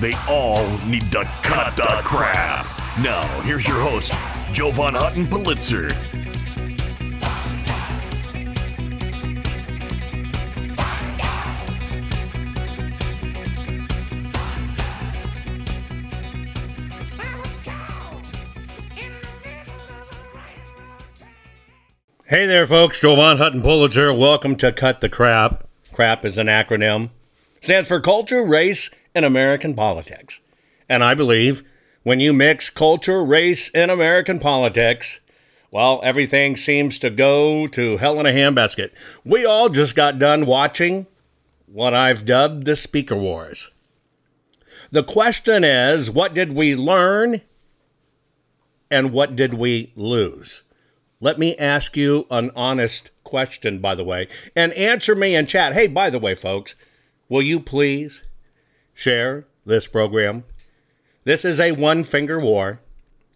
They all need to cut the crap. Now, here's your host, Jovan Hutton Pulitzer. Hey there, folks. Jovan Hutton Pulitzer. Welcome to Cut the Crap. CRAP is an acronym. Stands for Culture, Race, and American Politics. And I believe when you mix culture, race, and American politics, well, everything seems to go to hell in a handbasket. We all just got done watching what I've dubbed the Speaker Wars. The question is what did we learn and what did we lose? Let me ask you an honest question, by the way, and answer me in chat. Hey, by the way, folks, will you please share this program? This is a one finger war.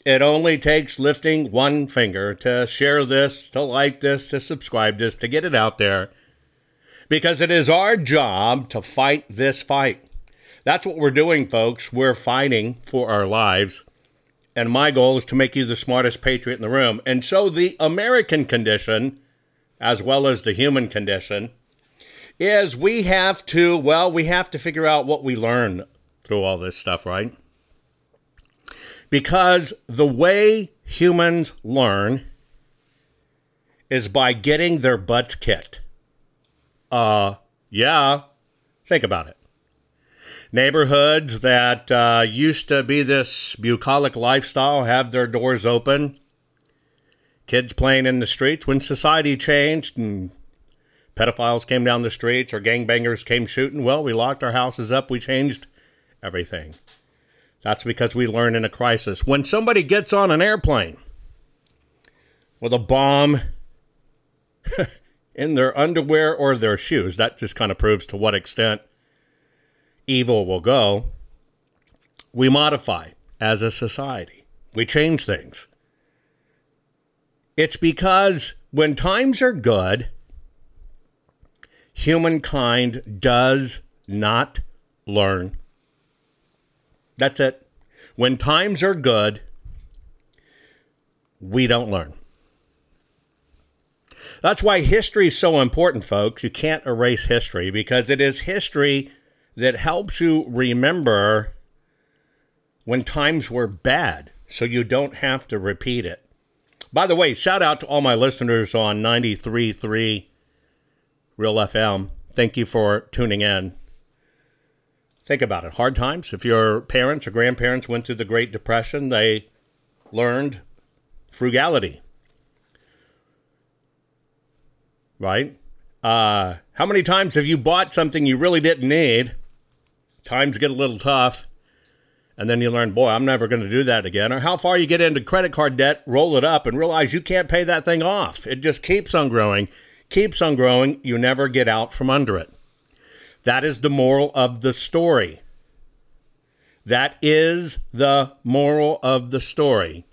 It only takes lifting one finger to share this, to like this, to subscribe this, to get it out there. Because it is our job to fight this fight. That's what we're doing, folks. We're fighting for our lives. And my goal is to make you the smartest patriot in the room. And so the American condition, as well as the human condition, is we have to, well, we have to figure out what we learn through all this stuff, right? Because the way humans learn is by getting their butts kicked. Uh, yeah. Think about it neighborhoods that uh, used to be this bucolic lifestyle have their doors open. Kids playing in the streets. When society changed and pedophiles came down the streets or gangbangers came shooting, well, we locked our houses up. We changed everything. That's because we learn in a crisis. When somebody gets on an airplane with a bomb in their underwear or their shoes, that just kind of proves to what extent evil will go, we modify as a society. We change things. It's because when times are good, humankind does not learn. That's it. When times are good, we don't learn. That's why history is so important, folks. You can't erase history because it is history that helps you remember when times were bad so you don't have to repeat it. By the way, shout out to all my listeners on 93.3 Real FM. Thank you for tuning in. Think about it. Hard times. If your parents or grandparents went through the Great Depression, they learned frugality. Right? Uh, how many times have you bought something you really didn't need times get a little tough, and then you learn, boy, I'm never going to do that again. Or how far you get into credit card debt, roll it up, and realize you can't pay that thing off. It just keeps on growing, keeps on growing. You never get out from under it. That is the moral of the story. That is the moral of the story.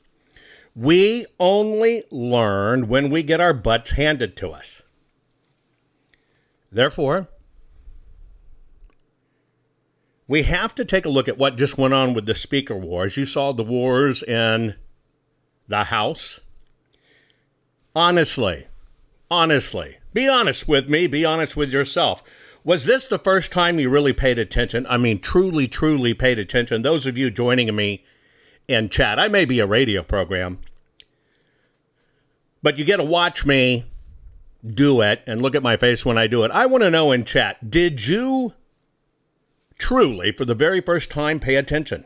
We only learn when we get our butts handed to us. Therefore, we have to take a look at what just went on with the speaker wars. You saw the wars in the House. Honestly, honestly, be honest with me, be honest with yourself. Was this the first time you really paid attention? I mean, truly, truly paid attention. Those of you joining me in chat, I may be a radio program, but you get to watch me do it and look at my face when I do it, I want to know in chat did you truly, for the very first time, pay attention?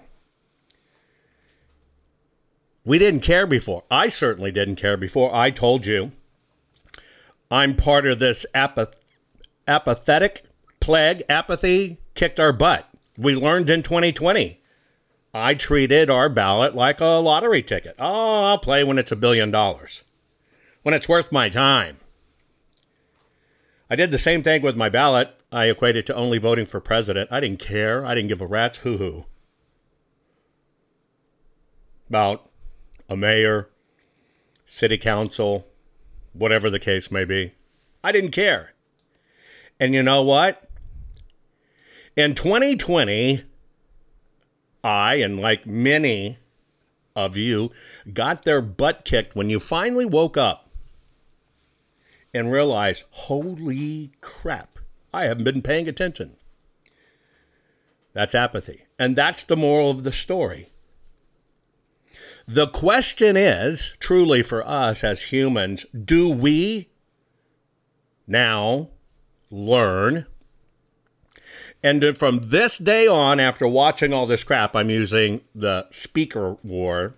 We didn't care before. I certainly didn't care before. I told you I'm part of this apath- apathetic plague. Apathy kicked our butt. We learned in 2020. I treated our ballot like a lottery ticket. Oh, I'll play when it's a billion dollars, when it's worth my time. I did the same thing with my ballot. I equated to only voting for president. I didn't care. I didn't give a rat's hoo hoo about a mayor, city council, whatever the case may be. I didn't care. And you know what? In 2020, I, and like many of you, got their butt kicked when you finally woke up and realized, holy crap, I haven't been paying attention. That's apathy. And that's the moral of the story. The question is truly for us as humans do we now learn? And from this day on, after watching all this crap, I'm using the speaker war.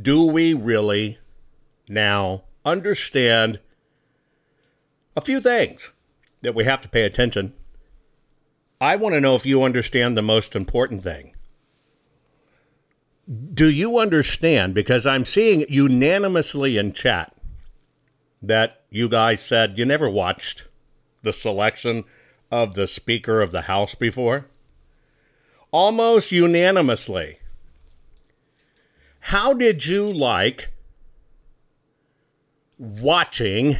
Do we really now understand a few things that we have to pay attention? I want to know if you understand the most important thing do you understand? Because I'm seeing unanimously in chat that you guys said you never watched the selection of the Speaker of the House before. Almost unanimously. How did you like watching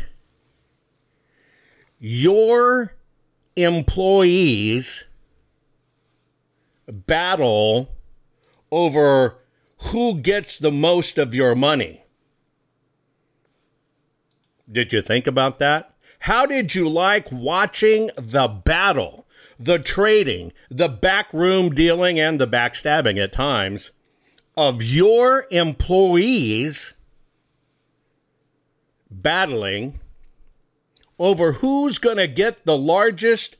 your employees battle over who gets the most of your money. Did you think about that? How did you like watching the battle, the trading, the backroom dealing, and the backstabbing at times of your employees battling over who's going to get the largest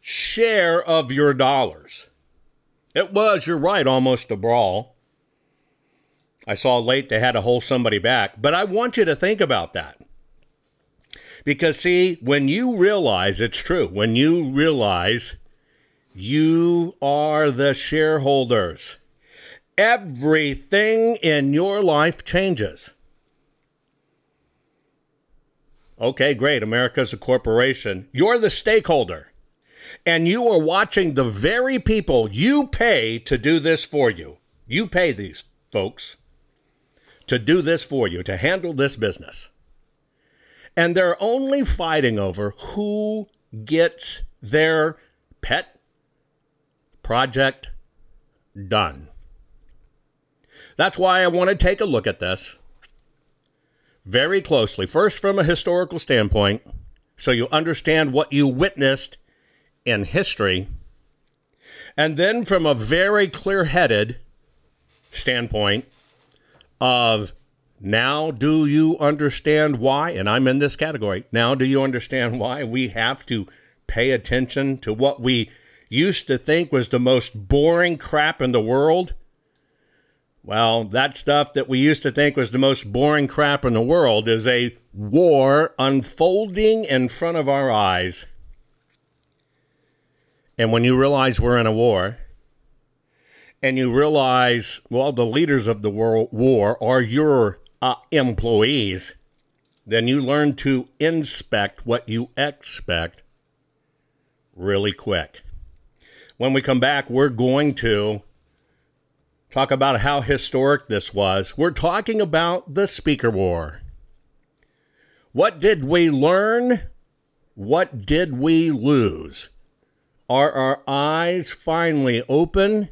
share of your dollars? It was, you're right, almost a brawl. I saw late they had to hold somebody back, but I want you to think about that. Because, see, when you realize it's true, when you realize you are the shareholders, everything in your life changes. Okay, great. America's a corporation. You're the stakeholder and you are watching the very people you pay to do this for you. You pay these folks to do this for you, to handle this business. And they're only fighting over who gets their pet project done. That's why I want to take a look at this very closely. First, from a historical standpoint, so you understand what you witnessed in history. And then from a very clear headed standpoint of now do you understand why? And I'm in this category. Now do you understand why we have to pay attention to what we used to think was the most boring crap in the world? Well, that stuff that we used to think was the most boring crap in the world is a war unfolding in front of our eyes. And when you realize we're in a war, and you realize, well, the leaders of the war are your uh, employees, then you learn to inspect what you expect really quick. When we come back, we're going to talk about how historic this was. We're talking about the speaker war. What did we learn? What did we lose? Are our eyes finally open?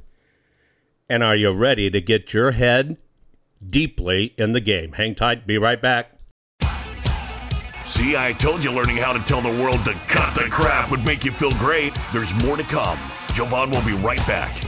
And are you ready to get your head deeply in the game? Hang tight, be right back. See, I told you learning how to tell the world to cut the crap would make you feel great. There's more to come. Jovan will be right back.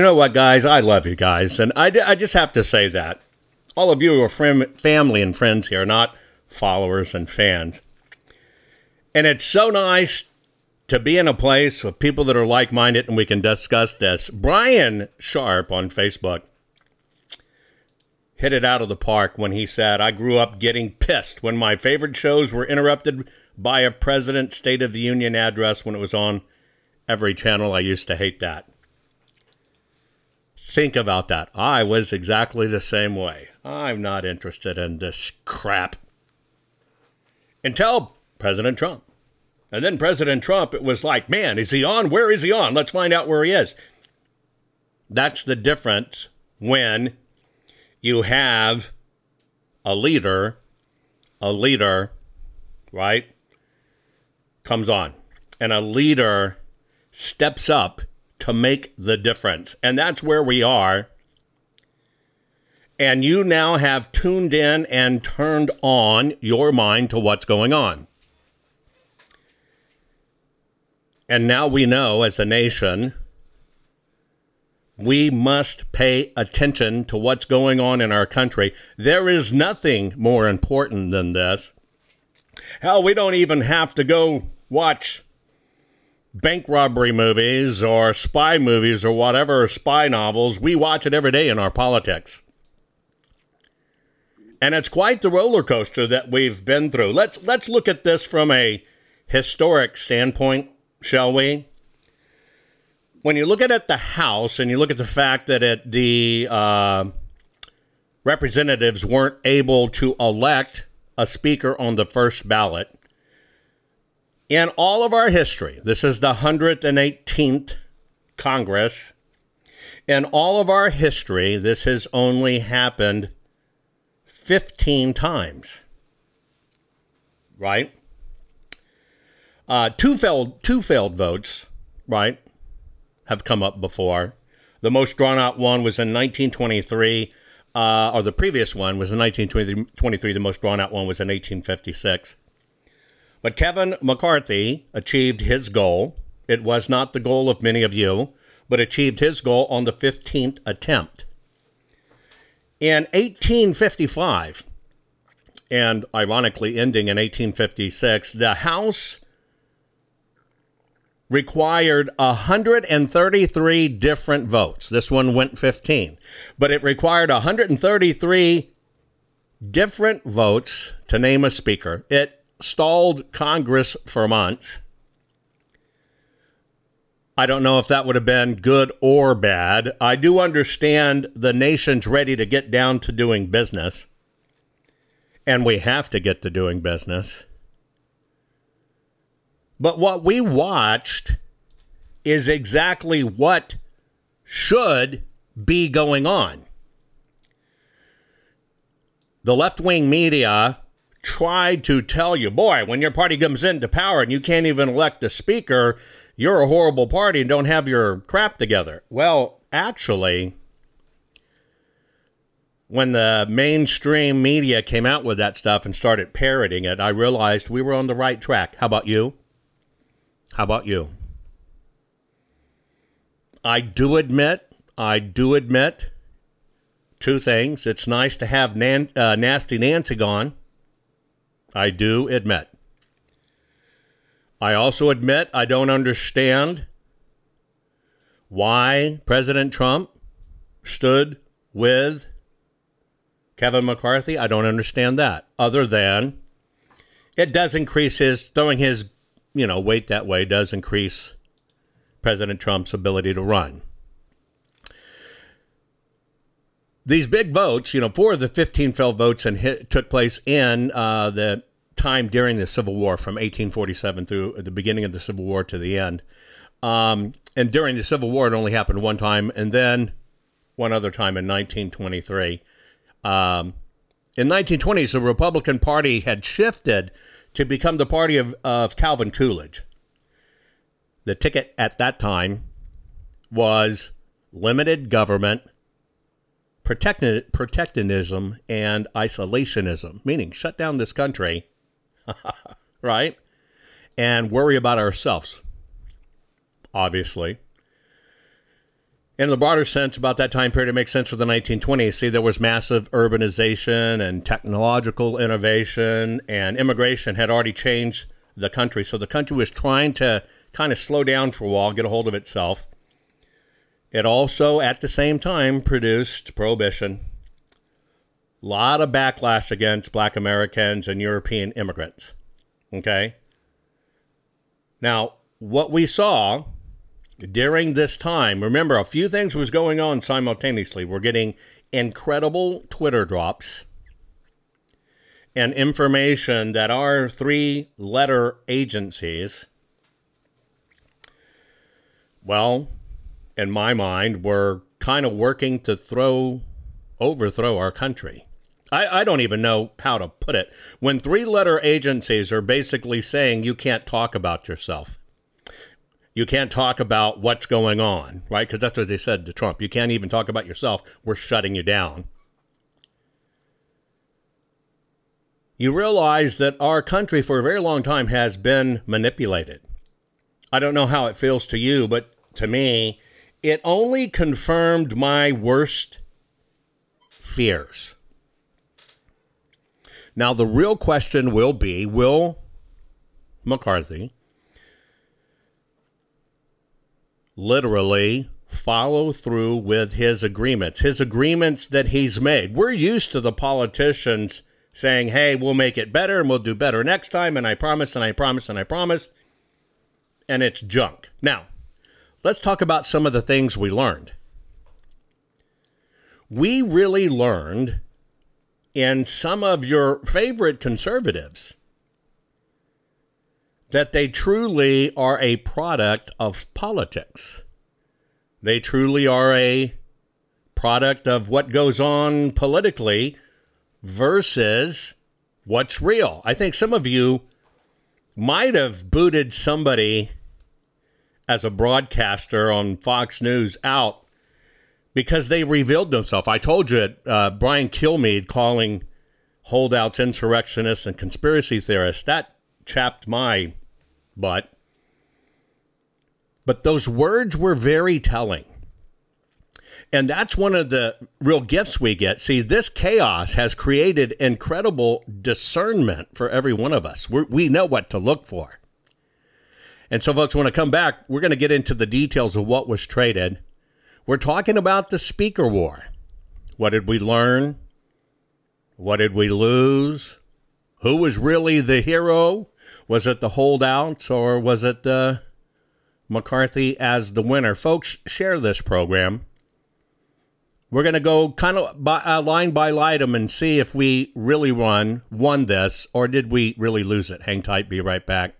You know what, guys? I love you guys. And I, I just have to say that. All of you are family and friends here, not followers and fans. And it's so nice to be in a place with people that are like minded and we can discuss this. Brian Sharp on Facebook hit it out of the park when he said, I grew up getting pissed when my favorite shows were interrupted by a President State of the Union address when it was on every channel. I used to hate that. Think about that. I was exactly the same way. I'm not interested in this crap. Until President Trump. And then President Trump, it was like, man, is he on? Where is he on? Let's find out where he is. That's the difference when you have a leader, a leader, right, comes on, and a leader steps up to make the difference. And that's where we are. And you now have tuned in and turned on your mind to what's going on. And now we know as a nation, we must pay attention to what's going on in our country. There is nothing more important than this. Hell, we don't even have to go watch bank robbery movies or spy movies or whatever, spy novels. We watch it every day in our politics. And it's quite the roller coaster that we've been through. Let's let's look at this from a historic standpoint, shall we? When you look at it, the House and you look at the fact that it, the uh, representatives weren't able to elect a speaker on the first ballot, in all of our history, this is the 118th Congress. In all of our history, this has only happened 15 times. Right? Uh, two failed two failed votes, right, have come up before. The most drawn out one was in 1923, uh, or the previous one was in 1923. The most drawn out one was in 1856. But Kevin McCarthy achieved his goal. It was not the goal of many of you, but achieved his goal on the 15th attempt. In 1855, and ironically ending in 1856, the House required 133 different votes. This one went 15, but it required 133 different votes to name a speaker. It stalled Congress for months. I don't know if that would have been good or bad. I do understand the nation's ready to get down to doing business, and we have to get to doing business. But what we watched is exactly what should be going on. The left wing media tried to tell you, boy, when your party comes into power and you can't even elect a speaker, you're a horrible party and don't have your crap together. Well, actually, when the mainstream media came out with that stuff and started parroting it, I realized we were on the right track. How about you? How about you? I do admit, I do admit two things. It's nice to have Nan- uh, Nasty Nancy gone I do admit. I also admit I don't understand why President Trump stood with Kevin McCarthy. I don't understand that, other than it does increase his throwing his you know weight that way does increase President Trump's ability to run. These big votes, you know, four of the 15 failed votes and hit, took place in uh, the time during the Civil War from 1847 through the beginning of the Civil War to the end. Um, and during the Civil War, it only happened one time, and then one other time in 1923. Um, in 1920s, the Republican Party had shifted to become the party of, of Calvin Coolidge. The ticket at that time was limited government protectionism and isolationism, meaning shut down this country, right? And worry about ourselves, obviously. In the broader sense, about that time period, it makes sense for the 1920s. See, there was massive urbanization and technological innovation, and immigration had already changed the country. So the country was trying to kind of slow down for a while, get a hold of itself it also, at the same time, produced prohibition. A lot of backlash against black Americans and European immigrants. Okay? Now, what we saw during this time, remember, a few things was going on simultaneously. We're getting incredible Twitter drops and information that our three letter agencies, well, in my mind, were kind of working to throw, overthrow our country. I, I don't even know how to put it. When three letter agencies are basically saying you can't talk about yourself, you can't talk about what's going on, right? Because that's what they said to Trump. You can't even talk about yourself. We're shutting you down. You realize that our country for a very long time has been manipulated. I don't know how it feels to you, but to me, it only confirmed my worst fears. Now, the real question will be will McCarthy literally follow through with his agreements, his agreements that he's made. We're used to the politicians saying, hey, we'll make it better and we'll do better next time, and I promise, and I promise, and I promise. And it's junk. Now, let's talk about some of the things we learned. We really learned in some of your favorite conservatives that they truly are a product of politics. They truly are a product of what goes on politically versus what's real. I think some of you might have booted somebody as a broadcaster on Fox News out because they revealed themselves. I told you, uh, Brian Kilmeade calling holdouts insurrectionists and conspiracy theorists, that chapped my butt. But those words were very telling. And that's one of the real gifts we get. See, this chaos has created incredible discernment for every one of us. We're, we know what to look for. And so, folks, when I come back, we're going to get into the details of what was traded. We're talking about the speaker war. What did we learn? What did we lose? Who was really the hero? Was it the holdouts or was it uh, McCarthy as the winner? Folks, share this program. We're going to go kind of by, uh, line by item and see if we really won won this or did we really lose it. Hang tight, be right back.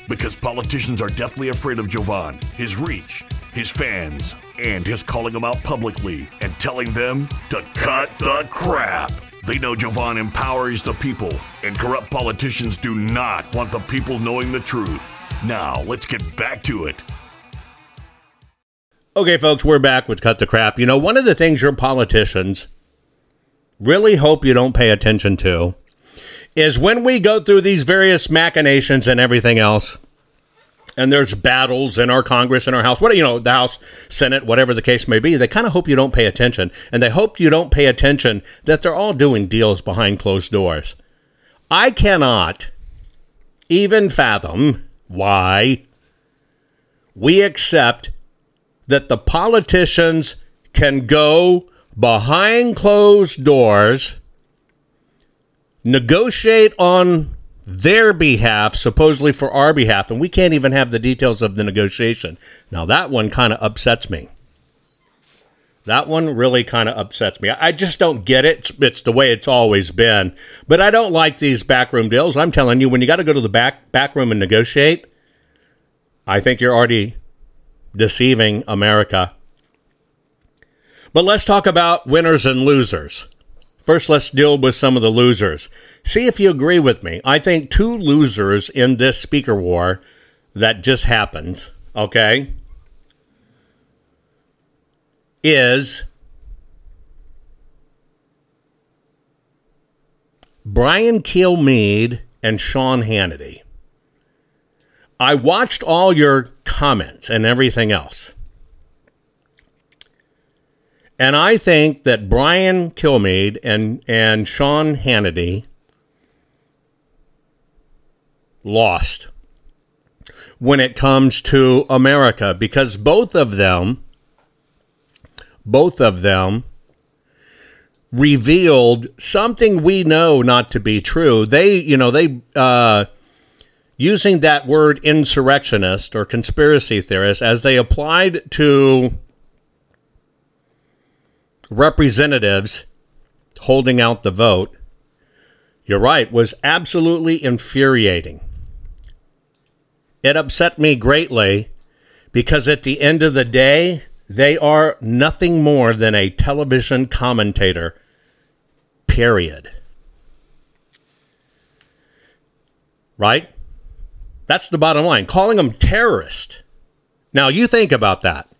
Because politicians are deathly afraid of Jovan, his reach, his fans, and his calling them out publicly and telling them to cut the crap. They know Jovan empowers the people, and corrupt politicians do not want the people knowing the truth. Now, let's get back to it. Okay, folks, we're back with Cut the Crap. You know, one of the things your politicians really hope you don't pay attention to is when we go through these various machinations and everything else, and there's battles in our Congress and our House, what you know, the House, Senate, whatever the case may be, they kind of hope you don't pay attention. And they hope you don't pay attention that they're all doing deals behind closed doors. I cannot even fathom why we accept that the politicians can go behind closed doors, negotiate on their behalf, supposedly for our behalf, and we can't even have the details of the negotiation. Now, that one kind of upsets me. That one really kind of upsets me. I just don't get it. It's, the way it's always been. But I don't like these backroom deals. I'm telling you, when you got to go to the back back room and negotiate, I think you're already deceiving America. But let's talk about winners and losers. First, let's deal with some of the losers. See if you agree with me. I think two losers in this speaker war that just happened, okay, is Brian Kilmeade and Sean Hannity. I watched all your comments and everything else. And I think that Brian Kilmeade and, and Sean Hannity lost when it comes to America because both of them, both of them revealed something we know not to be true. They, you know, they, uh, using that word insurrectionist or conspiracy theorist as they applied to representatives holding out the vote, you're right, was absolutely infuriating. It upset me greatly because at the end of the day, they are nothing more than a television commentator, period. Right? That's the bottom line. Calling them terrorist. Now, you think about that.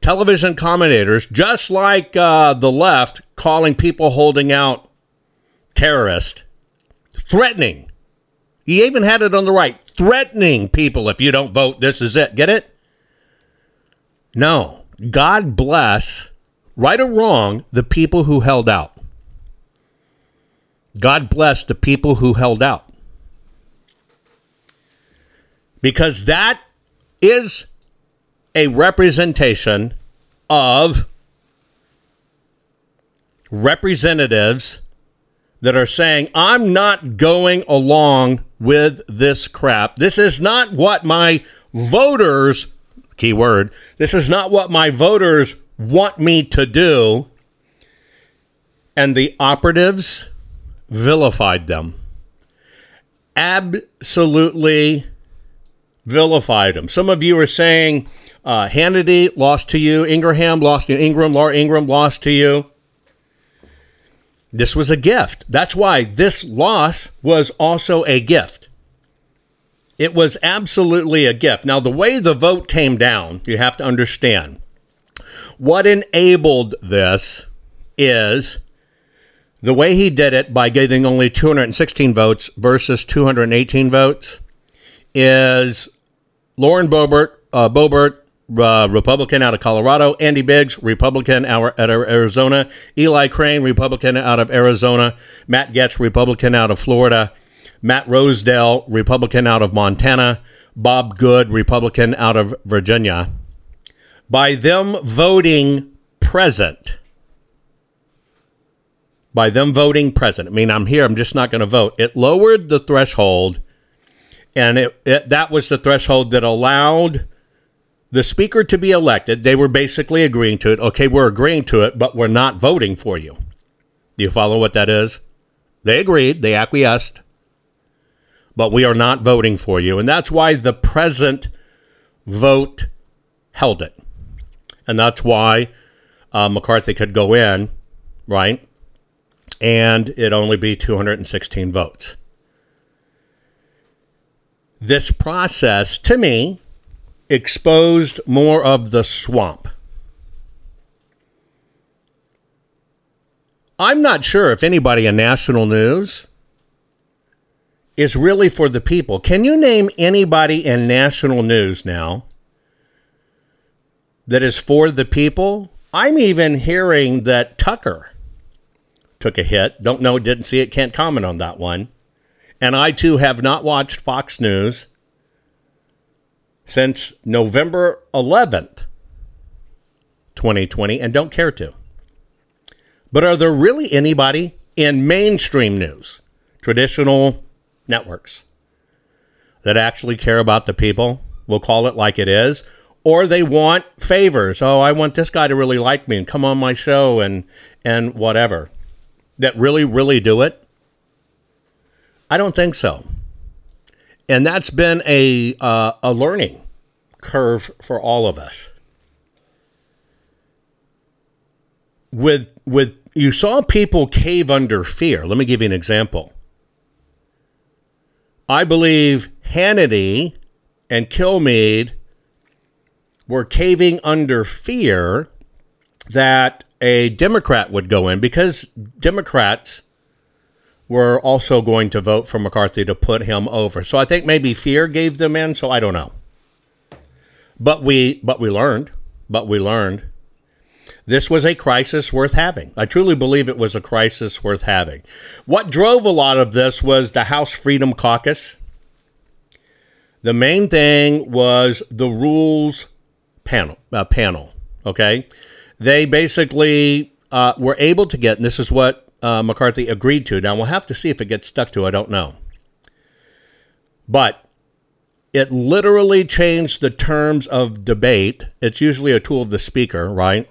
Television commentators, just like uh, the left, calling people holding out terrorist, threatening. He even had it on the right, threatening people if you don't vote, this is it. Get it? No. God bless, right or wrong, the people who held out. God bless the people who held out because that is a representation of representatives that are saying, I'm not going along with this crap. This is not what my voters, keyword, this is not what my voters want me to do. And the operatives vilified them. Absolutely vilified them. Some of you are saying uh, Hannity lost to you, Ingraham lost to you, Ingraham, Laura Ingraham lost to you. This was a gift. That's why this loss was also a gift. It was absolutely a gift. Now, the way the vote came down, you have to understand. What enabled this is the way he did it by getting only 216 votes versus 218 votes is Lauren Boebert, uh, Boebert uh, Republican out of Colorado, Andy Biggs, Republican out of Arizona, Eli Crane, Republican out of Arizona, Matt Gaetz, Republican out of Florida, Matt Rosendale, Republican out of Montana, Bob Good, Republican out of Virginia. By them voting present, by them voting present, I mean, I'm here, I'm just not going to vote. It lowered the threshold, and it, it, that was the threshold that allowed the speaker to be elected. They were basically agreeing to it. Okay, we're agreeing to it, but we're not voting for you. Do you follow what that is? They agreed, they acquiesced but we are not voting for you. And that's why the present vote held it. And that's why uh, McCarthy could go in, right? And it only be 216 votes. This process, to me, exposed more of the swamp. I'm not sure if anybody in national news is really for the people. Can you name anybody in national news now that is for the people? I'm even hearing that Tucker took a hit. Don't know, didn't see it, can't comment on that one. And I too have not watched Fox News since November 11th, 2020, and don't care to. But are there really anybody in mainstream news, traditional networks that actually care about the people. We'll call it like it is. Or they want favors. Oh, I want this guy to really like me and come on my show and and whatever. That really, really do it? I don't think so. And that's been a uh, a learning curve for all of us. With with you saw people cave under fear. Let me give you an example. I believe Hannity and Kilmeade were caving under fear that a Democrat would go in because Democrats were also going to vote for McCarthy to put him over. So I think maybe fear gave them in, so I don't know. But we but we learned, but we learned this was a crisis worth having. I truly believe it was a crisis worth having. What drove a lot of this was the House Freedom Caucus. The main thing was the rules panel. Uh, panel. Okay, they basically uh, were able to get, and this is what uh, McCarthy agreed to. Now we'll have to see if it gets stuck to. I don't know, but it literally changed the terms of debate. It's usually a tool of the speaker, right?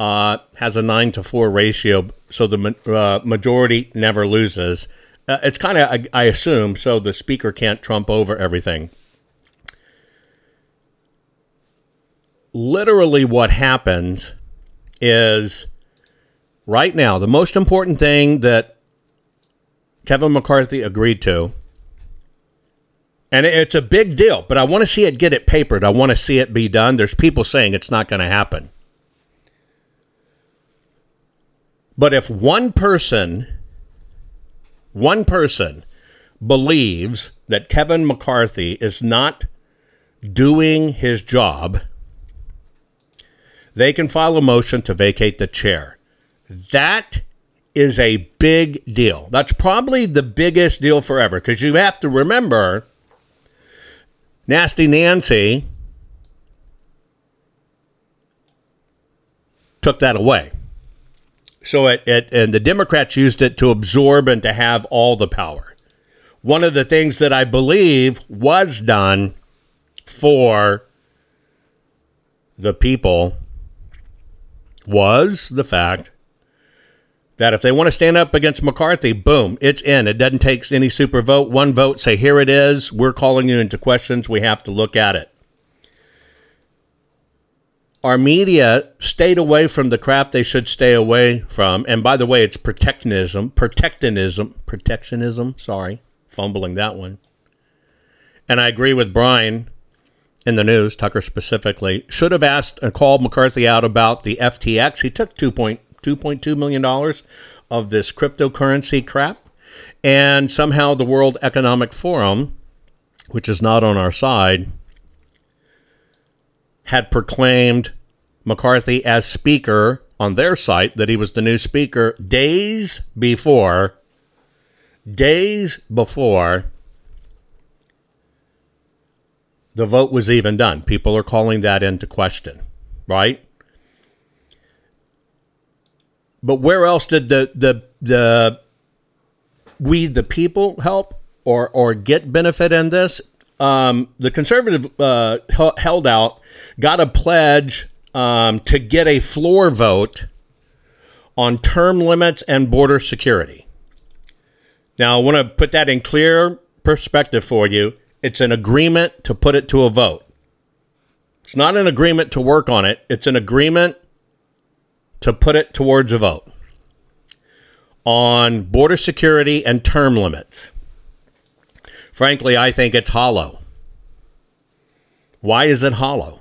uh, has a nine to four ratio, so the uh, majority never loses. Uh, it's kind of, I, I assume, so the speaker can't trump over everything. Literally, what happens is right now, the most important thing that Kevin McCarthy agreed to, and it's a big deal, but I want to see it get it papered. I want to see it be done. There's people saying it's not going to happen. But if one person, one person believes that Kevin McCarthy is not doing his job, they can file a motion to vacate the chair. That is a big deal. That's probably the biggest deal forever because you have to remember Nasty Nancy took that away. So it, it and the Democrats used it to absorb and to have all the power. One of the things that I believe was done for the people was the fact that if they want to stand up against McCarthy, boom, it's in. It doesn't take any super vote. One vote, say, here it is. We're calling you into questions. We have to look at it. Our media stayed away from the crap they should stay away from. And by the way, it's protectionism, protectionism, protectionism. Sorry, fumbling that one. And I agree with Brian in the news, Tucker specifically, should have asked and called McCarthy out about the FTX. He took $2.2 million of this cryptocurrency crap. And somehow the World Economic Forum, which is not on our side, had proclaimed McCarthy as speaker on their site that he was the new speaker days before days before the vote was even done. People are calling that into question, right? But where else did the the the we the people help or or get benefit in this? Um, the conservative uh, held out, got a pledge um, to get a floor vote on term limits and border security. Now, I want to put that in clear perspective for you. It's an agreement to put it to a vote. It's not an agreement to work on it, it's an agreement to put it towards a vote on border security and term limits. Frankly, I think it's hollow. Why is it hollow?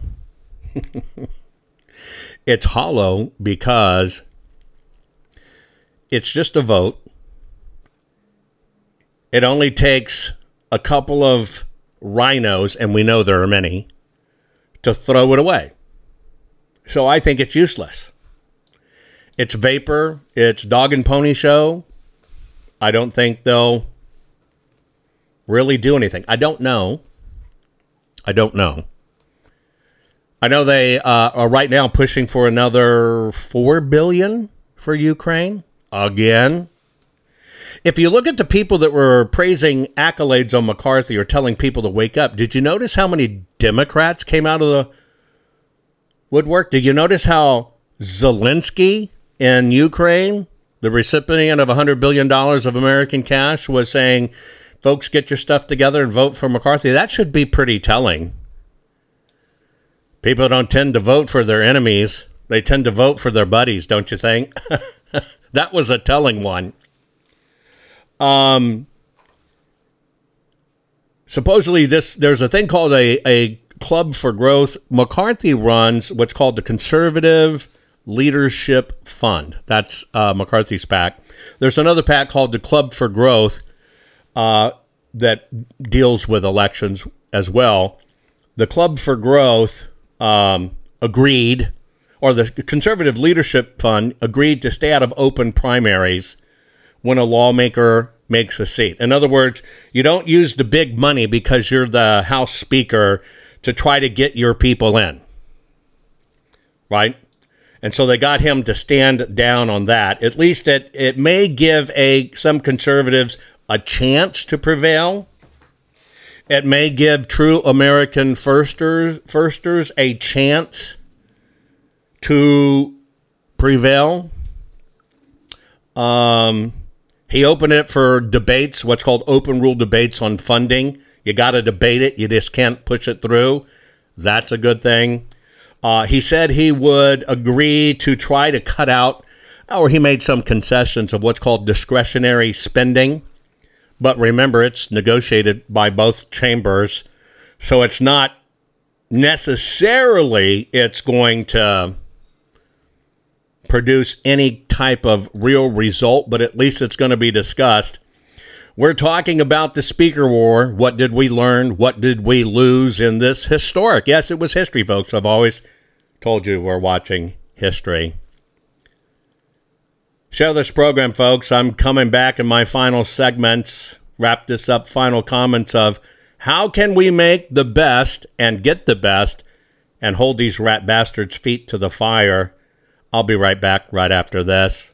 it's hollow because it's just a vote. It only takes a couple of rhinos, and we know there are many, to throw it away. So I think it's useless. It's vapor, it's dog and pony show. I don't think they'll really do anything. I don't know. I don't know. I know they uh, are right now pushing for another four billion for Ukraine again. If you look at the people that were praising accolades on McCarthy or telling people to wake up, did you notice how many Democrats came out of the woodwork? Did you notice how Zelensky in Ukraine, the recipient of $100 billion of American cash, was saying, folks, get your stuff together and vote for McCarthy? That should be pretty telling. People don't tend to vote for their enemies, they tend to vote for their buddies, don't you think? that was a telling one. Um, supposedly, this there's a thing called a, a club for growth. McCarthy runs what's called the Conservative Leadership Fund. That's uh, McCarthy's PAC. There's another PAC called the Club for Growth uh, that deals with elections as well. The Club for Growth um, agreed, or the Conservative Leadership Fund agreed to stay out of open primaries when a lawmaker makes a seat. In other words, you don't use the big money because you're the House Speaker to try to get your people in. Right? And so they got him to stand down on that. At least it, it may give a some conservatives a chance to prevail. It may give true American firsters firsters a chance to prevail. Um, he opened it for debates, what's called open rule debates on funding. You got to debate it, you just can't push it through. That's a good thing. Uh, he said he would agree to try to cut out, or he made some concessions of what's called discretionary spending. But remember, it's negotiated by both chambers, so it's not necessarily it's going to produce any type of real result, but at least it's going to be discussed. We're talking about the speaker war. What did we learn? What did we lose in this historic? Yes, it was history, folks. I've always told you we're watching history. Share this program, folks. I'm coming back in my final segments. Wrap this up. Final comments of how can we make the best and get the best and hold these rat bastards' feet to the fire I'll be right back right after this.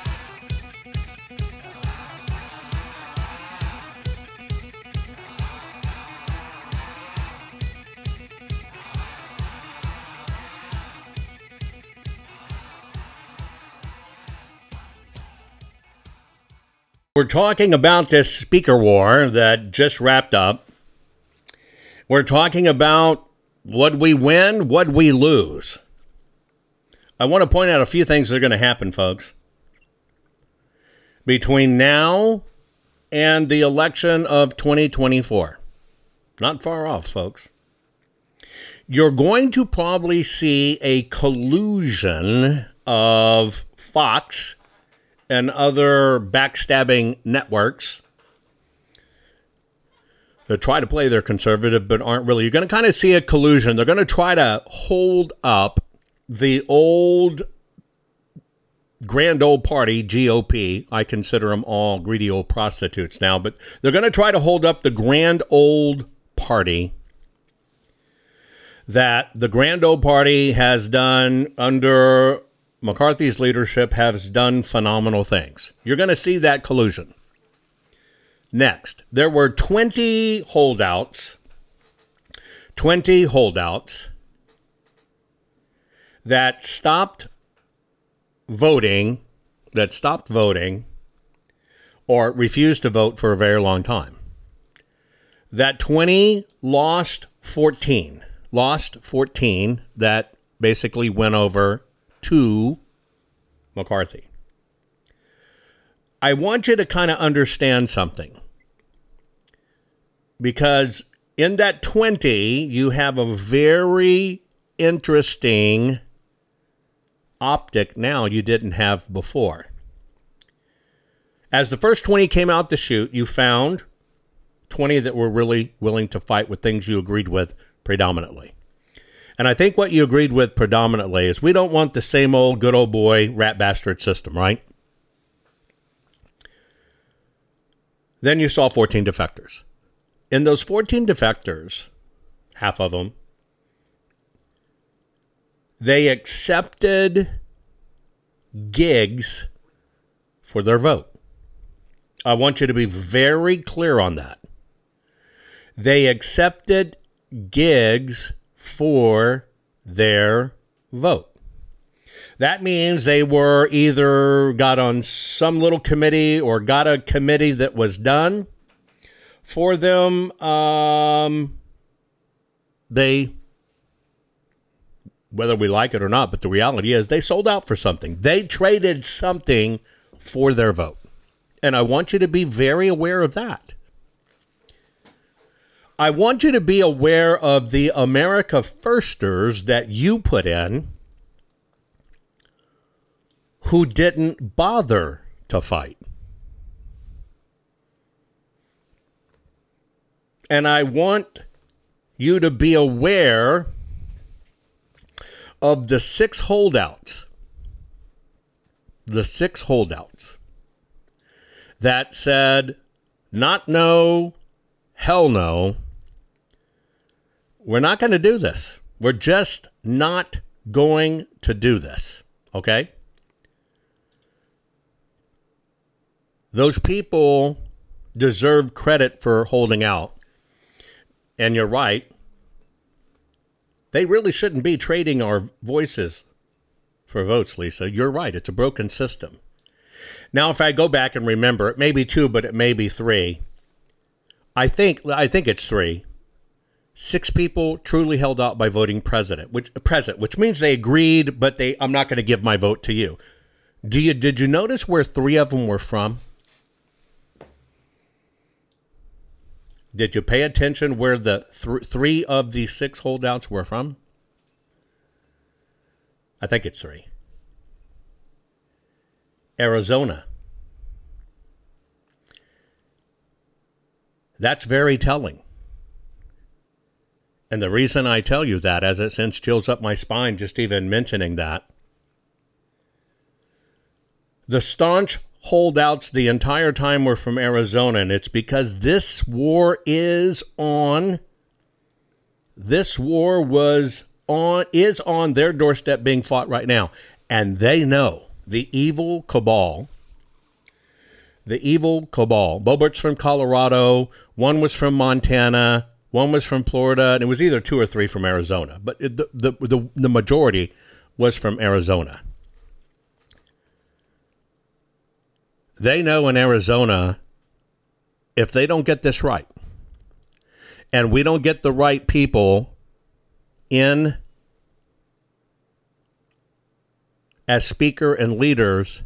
We're talking about this speaker war that just wrapped up. We're talking about what we win, what we lose. I want to point out a few things that are going to happen, folks. Between now and the election of 2024. Not far off, folks. You're going to probably see a collusion of Fox and other backstabbing networks that try to play their conservative but aren't really. You're going to kind of see a collusion. They're going to try to hold up the old grand old party, GOP. I consider them all greedy old prostitutes now, but they're going to try to hold up the grand old party that the grand old party has done under McCarthy's leadership has done phenomenal things. You're going to see that collusion. Next, there were 20 holdouts, 20 holdouts that stopped voting, that stopped voting or refused to vote for a very long time. That 20 lost 14, lost 14 that basically went over to McCarthy. I want you to kind of understand something. Because in that 20, you have a very interesting optic now you didn't have before. As the first 20 came out the chute, you found 20 that were really willing to fight with things you agreed with predominantly. And I think what you agreed with predominantly is we don't want the same old good old boy rat bastard system, right? Then you saw 14 defectors. In those 14 defectors, half of them, they accepted gigs for their vote. I want you to be very clear on that. They accepted gigs for their vote. That means they were either got on some little committee or got a committee that was done for them. Um, they, whether we like it or not, but the reality is they sold out for something. They traded something for their vote. And I want you to be very aware of that. I want you to be aware of the America Firsters that you put in who didn't bother to fight. And I want you to be aware of the six holdouts. The six holdouts that said, not no, hell no. We're not going to do this. We're just not going to do this. Okay? Those people deserve credit for holding out. And you're right. They really shouldn't be trading our voices for votes, Lisa. You're right. It's a broken system. Now, if I go back and remember, it may be two, but it may be three. I think I think it's three. Six people truly held out by voting president, which present, which means they agreed, but they I'm not going to give my vote to you. Do you did you notice where three of them were from? Did you pay attention where the th- three of the six holdouts were from? I think it's three. Arizona. That's very telling. And the reason I tell you that, as it sends chills up my spine just even mentioning that, the staunch holdouts the entire time were from Arizona, and it's because this war is on. This war was on is on their doorstep being fought right now, and they know the evil cabal. The evil cabal. Boebert's from Colorado. One was from Montana. One was from Florida, and it was either two or three from Arizona. But it, the, the the the majority was from Arizona. They know in Arizona, if they don't get this right, and we don't get the right people in as speaker and leaders,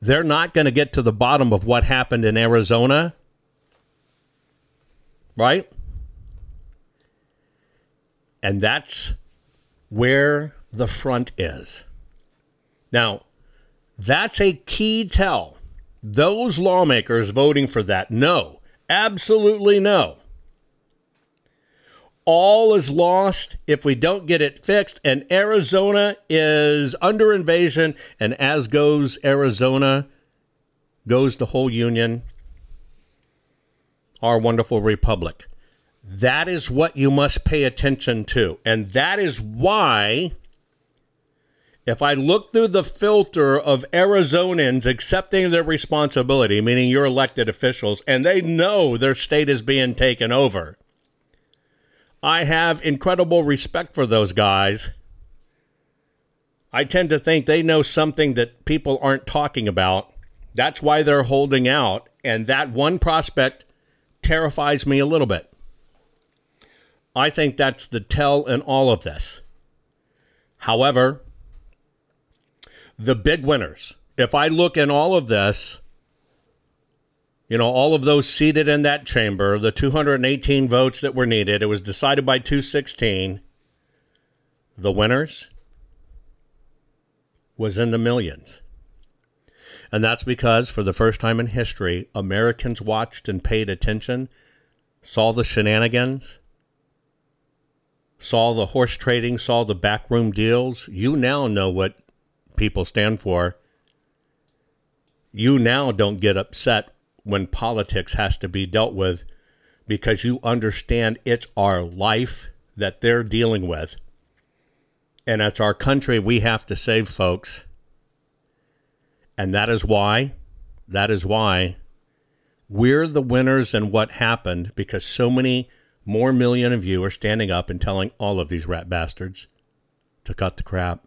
they're not going to get to the bottom of what happened in Arizona. Right? And that's where the front is. Now, that's a key tell. Those lawmakers voting for that, no, absolutely no all is lost if we don't get it fixed. And Arizona is under invasion. And as goes Arizona, goes the whole Union, our wonderful republic. That is what you must pay attention to. And that is why if I look through the filter of Arizonans accepting their responsibility, meaning your elected officials, and they know their state is being taken over, I have incredible respect for those guys. I tend to think they know something that people aren't talking about. That's why they're holding out. And that one prospect terrifies me a little bit. I think that's the tell in all of this. However, the big winners, if I look in all of this, you know, all of those seated in that chamber, the 218 votes that were needed, it was decided by 216. The winners was in the millions. And that's because, for the first time in history, Americans watched and paid attention, saw the shenanigans, saw the horse trading, saw the backroom deals. You now know what people stand for. You now don't get upset when politics has to be dealt with because you understand it's our life that they're dealing with. And it's our country we have to save, folks. And that is why, that is why we're the winners in what happened because so many more million of you are standing up and telling all of these rat bastards to cut the crap.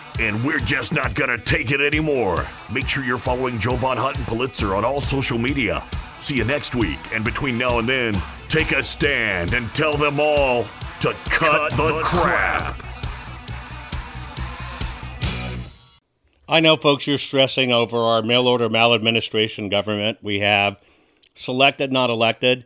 And we're just not gonna take it anymore. Make sure you're following Jovan Hutton Pulitzer on all social media. See you next week, and between now and then, take a stand and tell them all to cut, cut the, the crap. crap. I know, folks, you're stressing over our mail order maladministration government. We have selected, not elected.